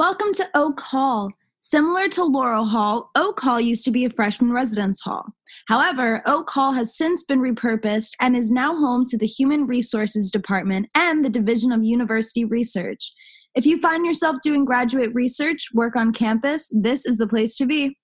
Welcome to Oak Hall. Similar to Laurel Hall, Oak Hall used to be a freshman residence hall. However, Oak Hall has since been repurposed and is now home to the Human Resources Department and the Division of University Research. If you find yourself doing graduate research work on campus, this is the place to be.